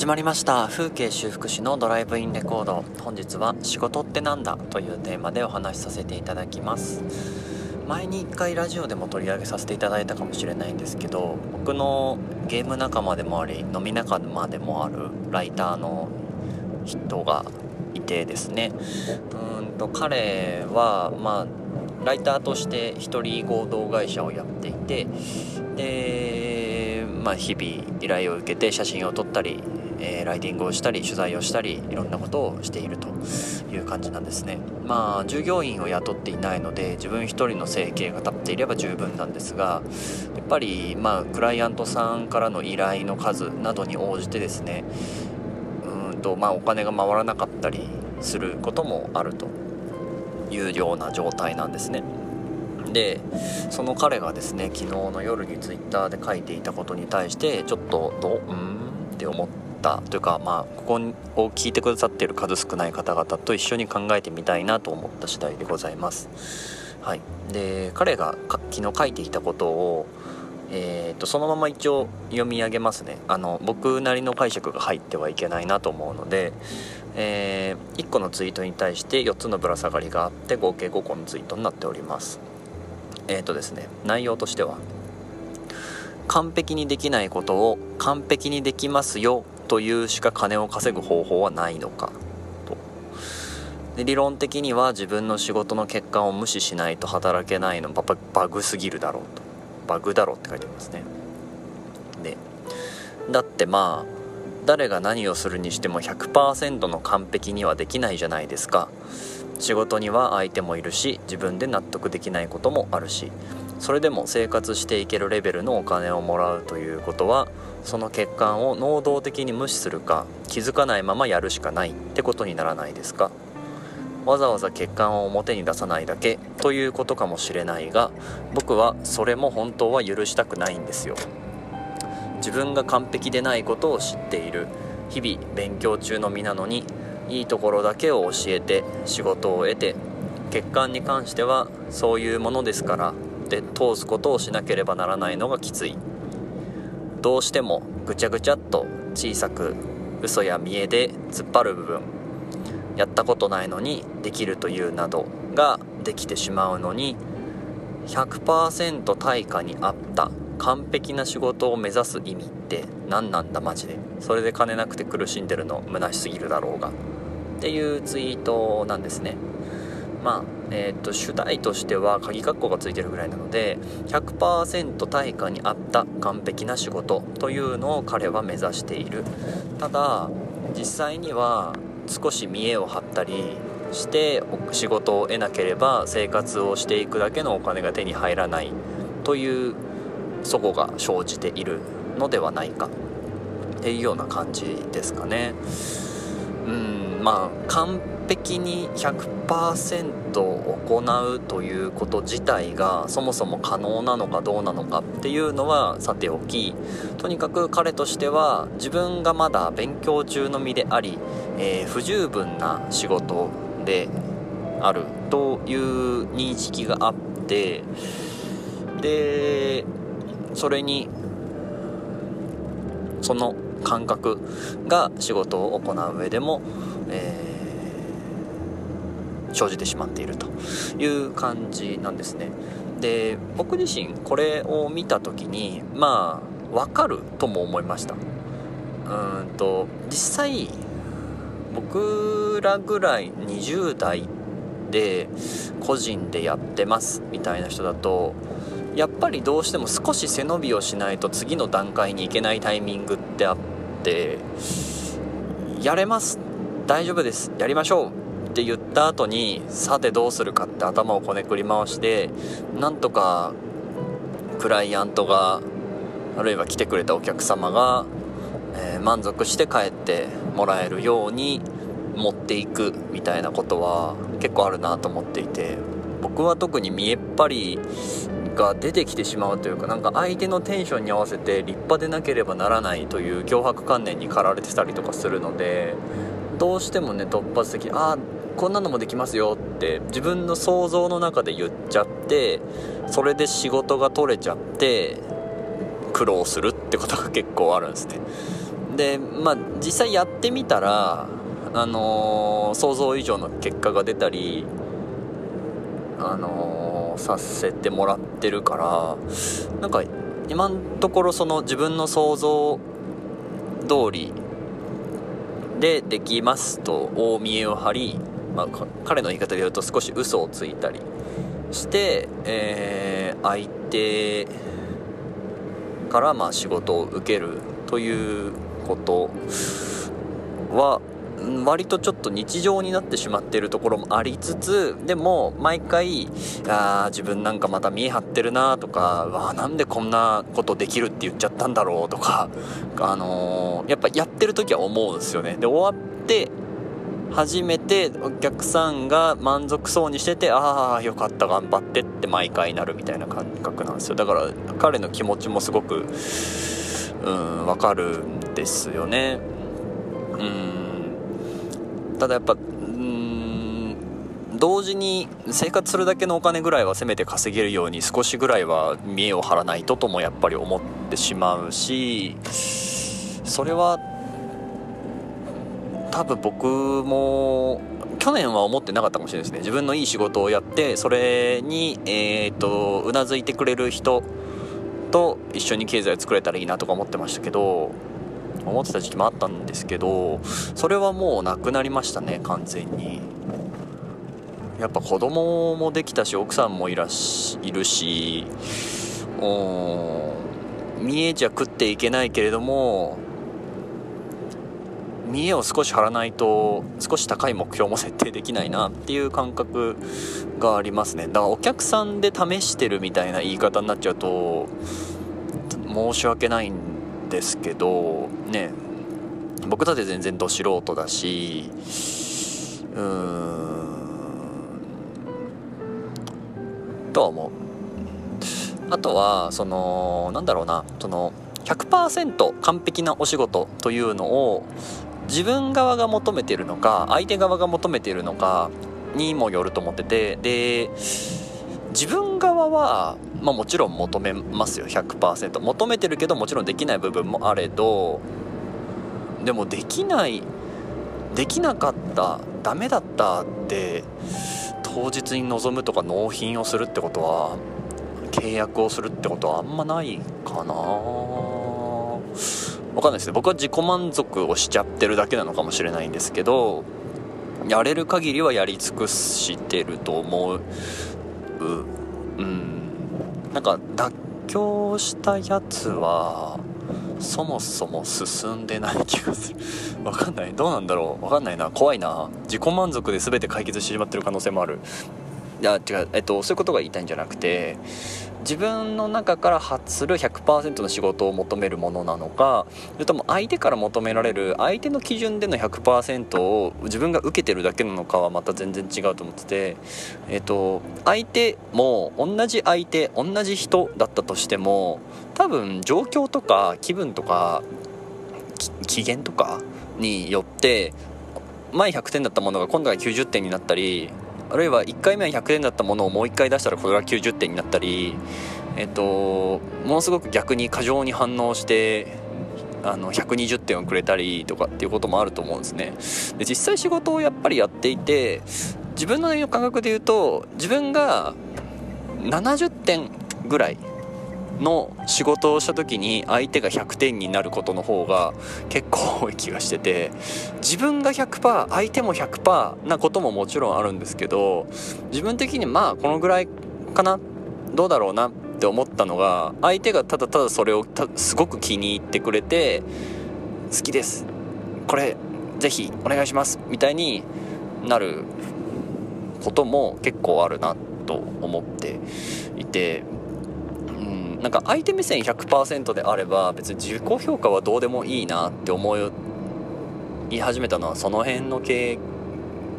始まりました。風景修復師のドライブインレコード。本日は仕事ってなんだというテーマでお話しさせていただきます。前に1回ラジオでも取り上げさせていただいたかもしれないんですけど僕のゲーム仲間でもあり飲み仲間でもあるライターの人がいてですね。うんと彼はまあライターとして一人合同会社をやっていてで、まあ、日々依頼を受けて写真を撮ったり、えー、ライティングをしたり取材をしたりいろんなことをしているという感じなんですねまあ従業員を雇っていないので自分一人の生計が立っていれば十分なんですがやっぱりまあクライアントさんからの依頼の数などに応じてですねうんとまあお金が回らなかったりすることもあるというような状態なんですね。でその彼がですね昨日の夜にツイッターで書いていたことに対してちょっとどうんって思ってたというかまあここを聞いてくださっている数少ない方々と一緒に考えてみたいなと思った次第でございます。はい、で彼が昨日書いていたことをえーと、そのまま一応読み上げますね。あの僕なりの解釈が入ってはいけないなと思うので、えー、1個のツイートに対して4つのぶら下がりがあって合計5個のツイートになっております。えっ、ー、とですね内容としては完璧にできないことを完璧にできますよというしか金を稼ぐ方法はないのかと。で理論的には自分の仕事の欠陥を無視しないと働けないのババグすぎるだろうと。バグだろうって書いてありますね。でだってまあ誰が何をするにしても100%の完璧にはできないじゃないですか。仕事には相手もいるし自分で納得できないこともあるし。それでも生活していけるレベルのお金をもらうということはその欠陥を能動的に無視するか気づかないままやるしかないってことにならないですか？わざわざ欠陥を表に出さないだけということかもしれないが僕はそれも本当は許したくないんですよ。自分が完璧でないことを知っている。日々勉強中の身なのにいいところだけを教えて仕事を得て欠陥に関してはそういうものですからで通すことをしなければならないのがきつい。どうしてもぐちゃぐちゃっと小さく嘘や見栄で突っ張る部分やったことないのにできるというなどができてしまうのに100%対価に合った完璧な仕事を目指す意味って何なんだマジで。それで金なくて苦しんでるの虚しすぎるだろうが。っていうツイートなんですね。まあえー、と主題としては鍵括弧がついてるぐらいなので100%対価に合った完璧な仕事というのを彼は目指しているただ実際には少し見栄を張ったりして仕事を得なければ生活をしていくだけのお金が手に入らないという齟齬が生じているのではないかっていうような感じですかね。うんまあ完璧に100%行うということ自体がそもそも可能なのかどうなのかっていうのはさておきとにかく彼としては自分がまだ勉強中の身であり、えー、不十分な仕事であるという認識があってでそれにその感覚が仕事を行う上でも、えー、生じてしまっているという感じなんですね。で僕自身これを見た時にまあ分かるとも思いました。うんと実際僕らぐらい20代で個人でやってますみたいな人だとやっぱりどうしても少し背伸びをしないと次の段階に行けないタイミングってあってやれます大丈夫ですやりましょうって言った後にさてどうするかって頭をこねくり回してなんとかクライアントがあるいは来てくれたお客様が、えー、満足して帰ってもらえるように持っていくみたいなことは結構あるなと思っていて。僕は特に見えっ張りが出てきてしまうというかなんか相手のテンションに合わせて立派でなければならないという脅迫観念に駆られてたりとかするのでどうしてもね突発的ああこんなのもできますよって自分の想像の中で言っちゃってそれで仕事が取れちゃって苦労するってことが結構あるんですね。でまあ実際やってみたらあのー、想像以上の結果が出たりあのー、させてもらってるからなんか今のところその自分の想像通りでできますと大見えを張り、まあ、彼の言い方で言うと少し嘘をついたりして、えー、相手からまあ仕事を受けるということは割とちょっと日常になってしまっているところもありつつでも毎回あ自分なんかまた見え張ってるなとかわなんでこんなことできるって言っちゃったんだろうとか、あのー、やっぱやってる時は思うんですよね。で終わって初めてお客さんが満足そうにしててああよかった頑張ってって毎回なるみたいな感覚なんですよ。だから彼の気持ちもすごくうん分かるんですよね。うん。ただやっぱうん同時に生活するだけのお金ぐらいはせめて稼げるように少しぐらいは見栄を張らないとともやっぱり思ってしまうしそれは多分僕も去年は思ってなかったかもしれないですね。自分のいい仕事をやってそれにえっ、とうなずいてくれる人と一緒に経済を作れたらいいなとか思ってましたけど思ってた時期もあったんですけどそれはもうなくなりましたね完全に。やっぱ子供もできたし奥さんもいらしいるし見えじゃ食っていけないけれども見栄を少し張らないと少し高い目標も設定できないなっていう感覚がありますね。だからお客さんで試してるみたいな言い方になっちゃうと申し訳ないんですけどね僕だって全然ど素人だしうーんとは思う？あとはそのなんだろうなその100%完璧なお仕事というのを自分側が求めてるのか相手側が求めてるのかにもよると思っててで自分側は、まあ、もちろん求めますよ100%求めてるけどもちろんできない部分もあれどでもできないできなかったダメだったって当日に臨むとか納品をするってことは契約をするってことはあんまないかな。わかんないですね。僕は自己満足をしちゃってるだけなのかもしれないんですけどやれる限りはやり尽くしてると思う。うん。なんか妥協したやつはそもそも進んでない気がする。わかんない。どうなんだろう。わかんないな。怖いな。自己満足で全て解決してしまってる可能性もある。いや違う、えっと、そういうことが言いたいんじゃなくて自分の中から発する100%の仕事を求めるものなのかそれとも相手から求められる相手の基準での100%を自分が受けてるだけなのかはまた全然違うと思ってて、えっと、相手も同じ相手同じ人だったとしても多分状況とか気分とか機嫌とかによって前100点だったものが今度は90点になったりあるいは1回目は100点だったものをもう1回出したらこれが90点になったり、えっと、ものすごく逆に過剰に反応してあの120点をくれたりとかっていうこともあると思うんですね。で実際仕事をやっぱりやっていて自分の感覚で言うと自分が70点ぐらいの仕事をした時に相手が100点になることの方が結構多い気がしてて自分が100%相手も100%なことももちろんあるんですけど自分的にまあこのぐらいかなどうだろうなって思ったのが相手がただただそれをすごく気に入ってくれて好きです。これぜひお願いしますみたいになることも結構あるなと思っていてなんか相手目線100%であれば別に自己評価はどうでもいいなって思い始めたのはその辺の系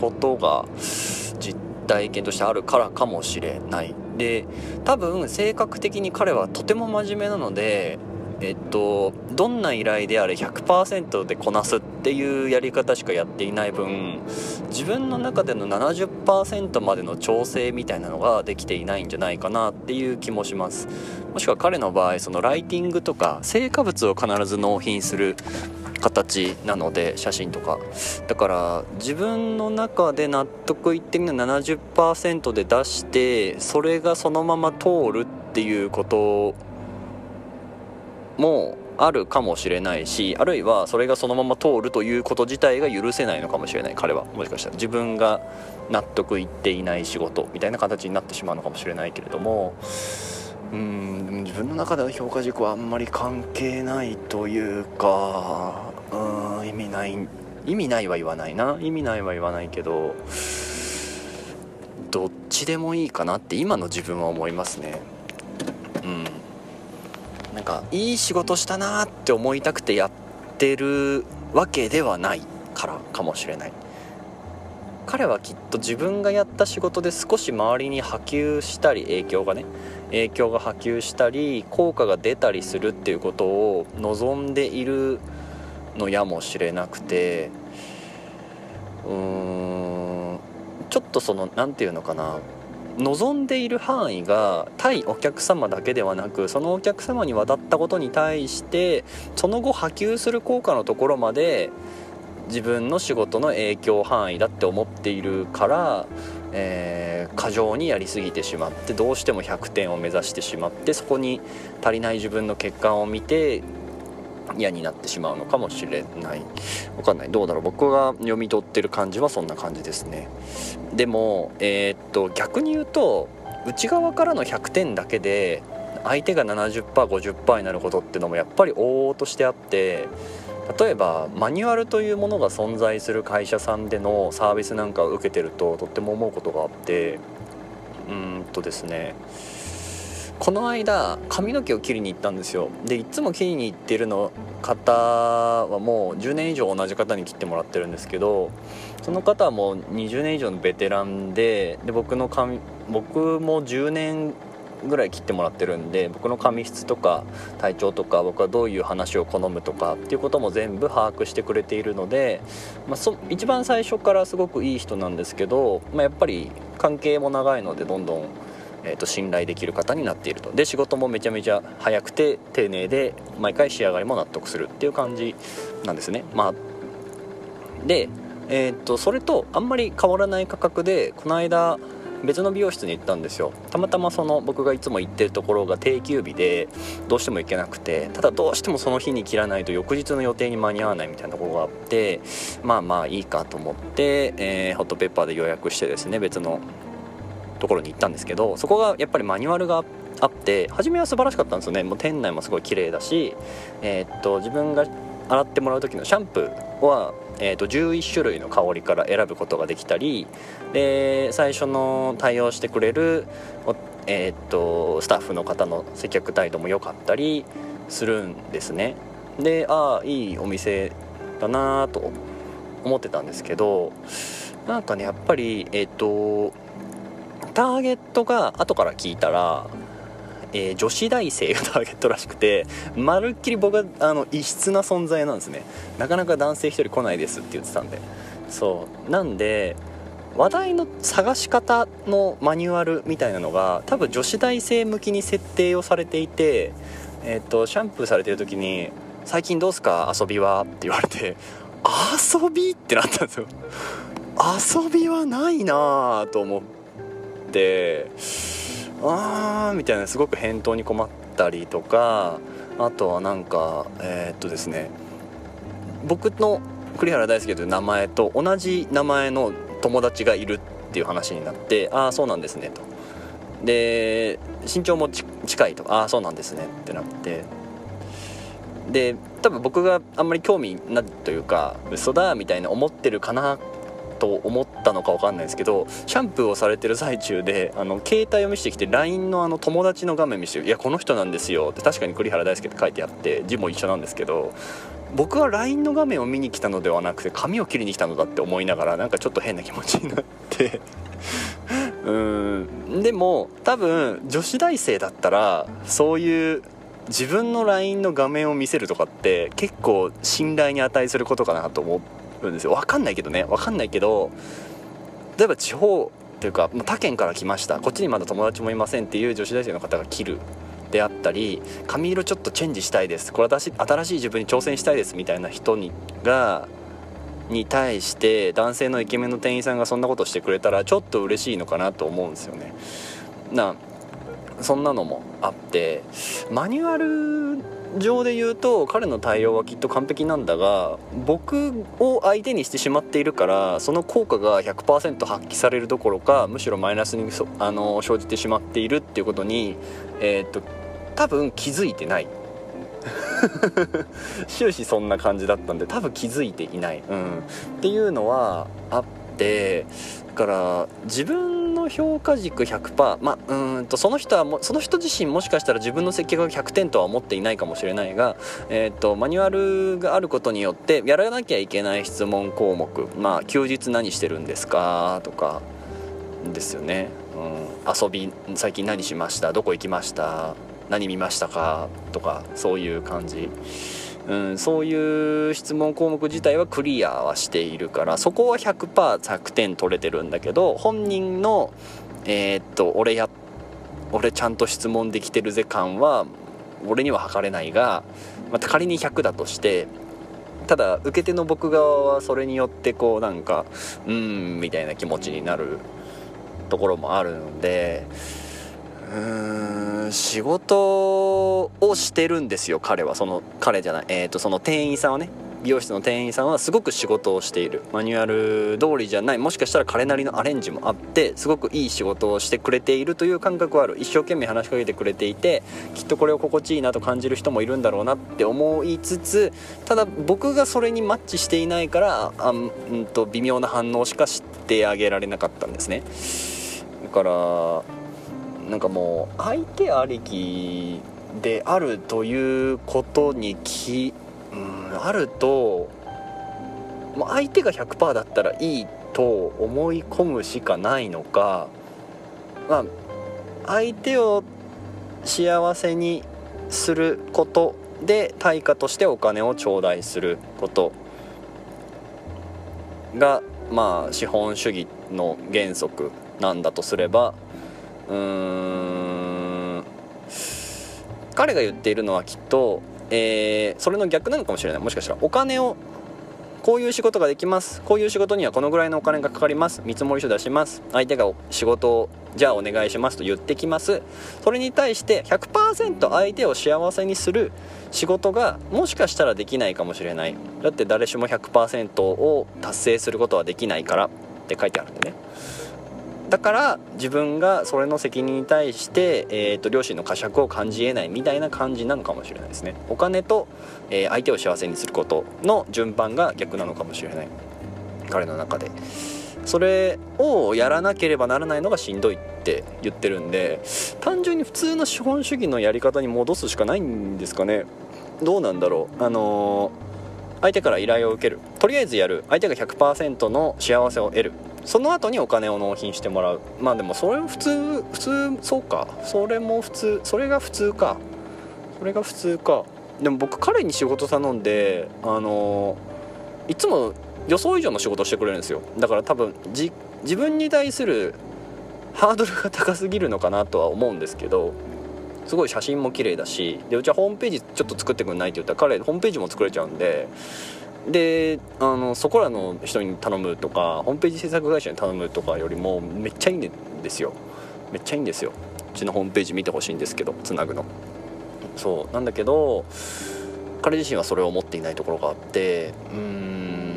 ことが実体験としてあるからかもしれない。で多分性格的に彼はとても真面目なのでえっと、どんな依頼であれ100%でこなすっていうやり方しかやっていない分自分の中での70%までの調整みたいなのができていないんじゃないかなっていう気もします。もしくは彼の場合そのライティングとか成果物を必ず納品する形なので写真とか。だから自分の中で納得いってる70%で出してそれがそのまま通るっていうこともあるかもしれないしあるいはそれがそのまま通るということ自体が許せないのかもしれない彼は。もしかしたら。自分が納得いっていない仕事みたいな形になってしまうのかもしれないけれども。うん自分の中での評価軸はあんまり関係ないというかうん意味ない。意味ないは言わないな。意味ないは言わないけどどっちでもいいかなって今の自分は思いますね。なんかいい仕事したなって思いたくてやってるわけではないからかもしれない。彼はきっと自分がやった仕事で少し周りに波及したり影響がね影響が波及したり効果が出たりするっていうことを望んでいるのやもしれなくてうーんちょっとその何て言うのかな。望んでいる範囲が対お客様だけではなくそのお客様に渡ったことに対してその後波及する効果のところまで自分の仕事の影響範囲だって思っているから、えー、過剰にやりすぎてしまってどうしても100点を目指してしまってそこに足りない自分の欠陥を見て嫌になってしまうのかもしれない。わかんない。どうだろう。僕が読み取ってる感じはそんな感じですね。でもえー、っと逆に言うと内側からの100点だけで相手が 70%50% になることってのもやっぱり往々としてあって例えばマニュアルというものが存在する会社さんでのサービスなんかを受けてるととっても思うことがあってうんとですね。この間髪の毛を切りに行ったんですよ。でいつも切りに行ってるの方はもう10年以上同じ方に切ってもらってるんですけどその方はもう20年以上のベテランでで僕の髪僕も10年ぐらい切ってもらってるんで僕の髪質とか体調とか僕はどういう話を好むとかっていうことも全部把握してくれているので、まあ、そ一番最初からすごくいい人なんですけど、まあ、やっぱり関係も長いのでどんどん、えー、と信頼できる方になっているとで仕事もめちゃめちゃ早くて丁寧で毎回仕上がりも納得するっていう感じなんですね。まあ、でえー、とそれとあんまり変わらない価格でこの間別の美容室に行ったんですよたまたまその僕がいつも行ってるところが定休日でどうしても行けなくてただどうしてもその日に切らないと翌日の予定に間に合わないみたいなところがあってまあまあいいかと思って、えー、ホットペッパーで予約してですね別のところに行ったんですけどそこがやっぱりマニュアルがあって初めは素晴らしかったんですよね。もう店内もすごい綺麗だし、えー、っと自分が洗ってもらう時のシャンプーはえーと、11種類の香りから選ぶことができたりで最初の対応してくれる、えーと、スタッフの方の接客態度も良かったりするんですね。でああいいお店だなと思ってたんですけどなんかねやっぱりえっ、ー、とターゲットが後から聞いたらえー、女子大生がターゲットらしくてまるっきり僕はあの異質な存在なんですね。なかなか男性1人来ないですって言ってたんで。そう。なんで話題の探し方のマニュアルみたいなのが多分女子大生向きに設定をされていて、えーと、シャンプーされてる時に「最近どうすか？遊びは?」って言われて「遊び?」ってなったんですよ。遊びはないなと思っってあーみたいなすごく返答に困ったりとかあとはなんかえー、っとですね僕の栗原大輔という名前と同じ名前の友達がいるっていう話になってああそうなんですねと。で身長も近いとああそうなんですねってなって。で多分僕があんまり興味ないというか嘘だみたいな思ってるかなと思ったのか分かんないですけどシャンプーをされてる最中であの携帯を見せてきて LINE のあの友達の画面見せて「いやこの人なんですよ」って確かに栗原大輔って書いてあって字も一緒なんですけど僕は LINE の画面を見に来たのではなくて髪を切りに来たのだって思いながらなんかちょっと変な気持ちになって。うん。でも多分女子大生だったらそういう自分の LINE の画面を見せるとかって結構信頼に値することかなと思るんですよ。分かんないけどね。分かんないけど例えば地方というか他県から来ました。こっちにまだ友達もいませんっていう女子大生の方が切るであったり髪色ちょっとチェンジしたいです。これ私新しい自分に挑戦したいですみたいな人にがに対して男性のイケメンの店員さんがそんなことしてくれたらちょっと嬉しいのかなと思うんですよね。なそんなのもあってマニュアル上で言うと彼の対応はきっと完璧なんだが僕を相手にしてしまっているからその効果が100%発揮されるどころかむしろマイナスにあの生じてしまっているっていうことに、えー、っと多分気づいてない。終始そんな感じだったんで多分気づいていない、うん、っていうのはあってだから自分評価軸100%まあうんとその人はもその人自身もしかしたら自分の接客が100点とは思っていないかもしれないが、えーと、マニュアルがあることによってやらなきゃいけない質問項目。まあ休日何してるんですか？とかですよね、うん、遊び最近何しました？どこ行きました？何見ましたか？とかそういう感じ、うん、そういう質問項目自体はクリアはしているからそこは100%作点取れてるんだけど本人のえー、っと俺や俺ちゃんと質問できてるぜ感は俺には測れないがまた仮に100だとしてただ受け手の僕側はそれによってこうなんかうーんみたいな気持ちになるところもあるのでうん仕事をしてるんですよ彼は。その彼じゃない。えっ、ー、とその店員さんはね。美容室の店員さんはすごく仕事をしている。マニュアル通りじゃない。もしかしたら彼なりのアレンジもあってすごくいい仕事をしてくれているという感覚はある。一生懸命話しかけてくれていてきっとこれを心地いいなと感じる人もいるんだろうなって思いつつただ僕がそれにマッチしていないからあんと微妙な反応しかしてあげられなかったんですね。だからなんかもう相手ありきであるということにき、うん、あると相手が100%だったらいいと思い込むしかないのかまあ相手を幸せにすることで対価としてお金を頂戴することがまあ資本主義の原則なんだとすれば彼が言っているのはきっと、えー、それの逆なのかもしれない。もしかしたらお金をこういう仕事ができます。こういう仕事にはこのぐらいのお金がかかります。見積書出します。相手が仕事をじゃあお願いしますと言ってきます。それに対して100%相手を幸せにする仕事がもしかしたらできないかもしれない。だって誰しも100%を達成することはできないからって書いてあるんでね。だから自分がそれの責任に対して、えーと、両親の呵責を感じえないみたいな感じなのかもしれないですね。お金と、えー、相手を幸せにすることの順番が逆なのかもしれない。彼の中で。それをやらなければならないのがしんどいって言ってるんで単純に普通の資本主義のやり方に戻すしかないんですかね。どうなんだろう。あのー、相手から依頼を受ける。とりあえずやる。相手が100%の幸せを得る。その後にお金を納品してもらう。まあでもそれ普通普通そうか。それも普通それが普通か。それが普通か。でも僕彼に仕事頼んであのいつも予想以上の仕事してくれるんですよ。だから多分自分に対するハードルが高すぎるのかなとは思うんですけどすごい写真も綺麗だしでうちはホームページちょっと作ってくんないって言ったら彼ホームページも作れちゃうんでであのそこらの人に頼むとかホームページ制作会社に頼むとかよりもめっちゃいいんですよ。めっちゃいいんですよ。うちのホームページ見てほしいんですけどつなぐの。そう。なんだけど彼自身はそれを思っていないところがあってうーん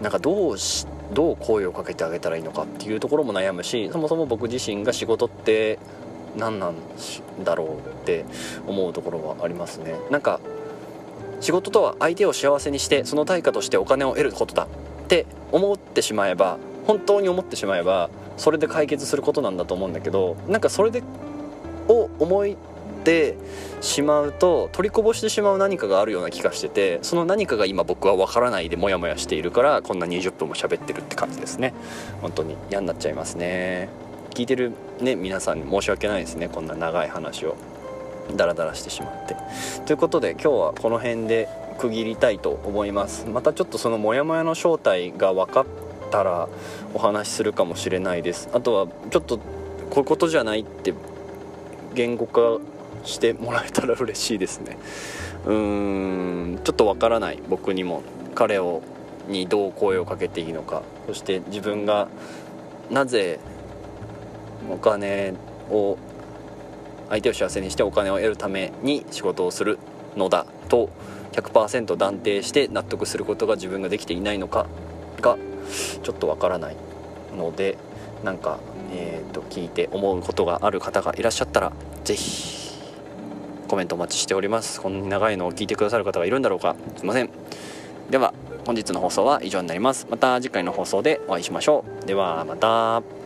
なんかどうしどう声をかけてあげたらいいのかっていうところも悩むしそもそも僕自身が仕事って何なんだろうって思うところはありますね。なんか仕事とは相手を幸せにしてその対価としてお金を得ることだ。って思ってしまえば本当に思ってしまえばそれで解決することなんだと思うんだけどなんかそれでを思いてしまうと取りこぼしてしまう何かがあるような気がしててその何かが今僕は分からないでモヤモヤしているからこんな20分も喋ってるって感じですね。本当に。嫌になっちゃいますね。聞いてるね皆さんに申し訳ないですねこんな長い話を。ダラダラしてしまって。ということで今日はこの辺で区切りたいと思います。またちょっとそのモヤモヤの正体が分かったらお話しするかもしれないです。あとはちょっとこういうことじゃないって言語化してもらえたら嬉しいですね。うーんちょっとわからない。僕にも彼をにどう声をかけていいのか。そして自分がなぜお金を相手を幸せにしてお金を得るために仕事をするのだと100%断定して納得することが自分ができていないのかがちょっとわからないのでなんか、えー、と聞いて思うことがある方がいらっしゃったら是非コメントお待ちしております。こんなに長いのを聞いてくださる方がいるんだろうか。すいません。では本日の放送は以上になります。また次回の放送でお会いしましょう。ではまた。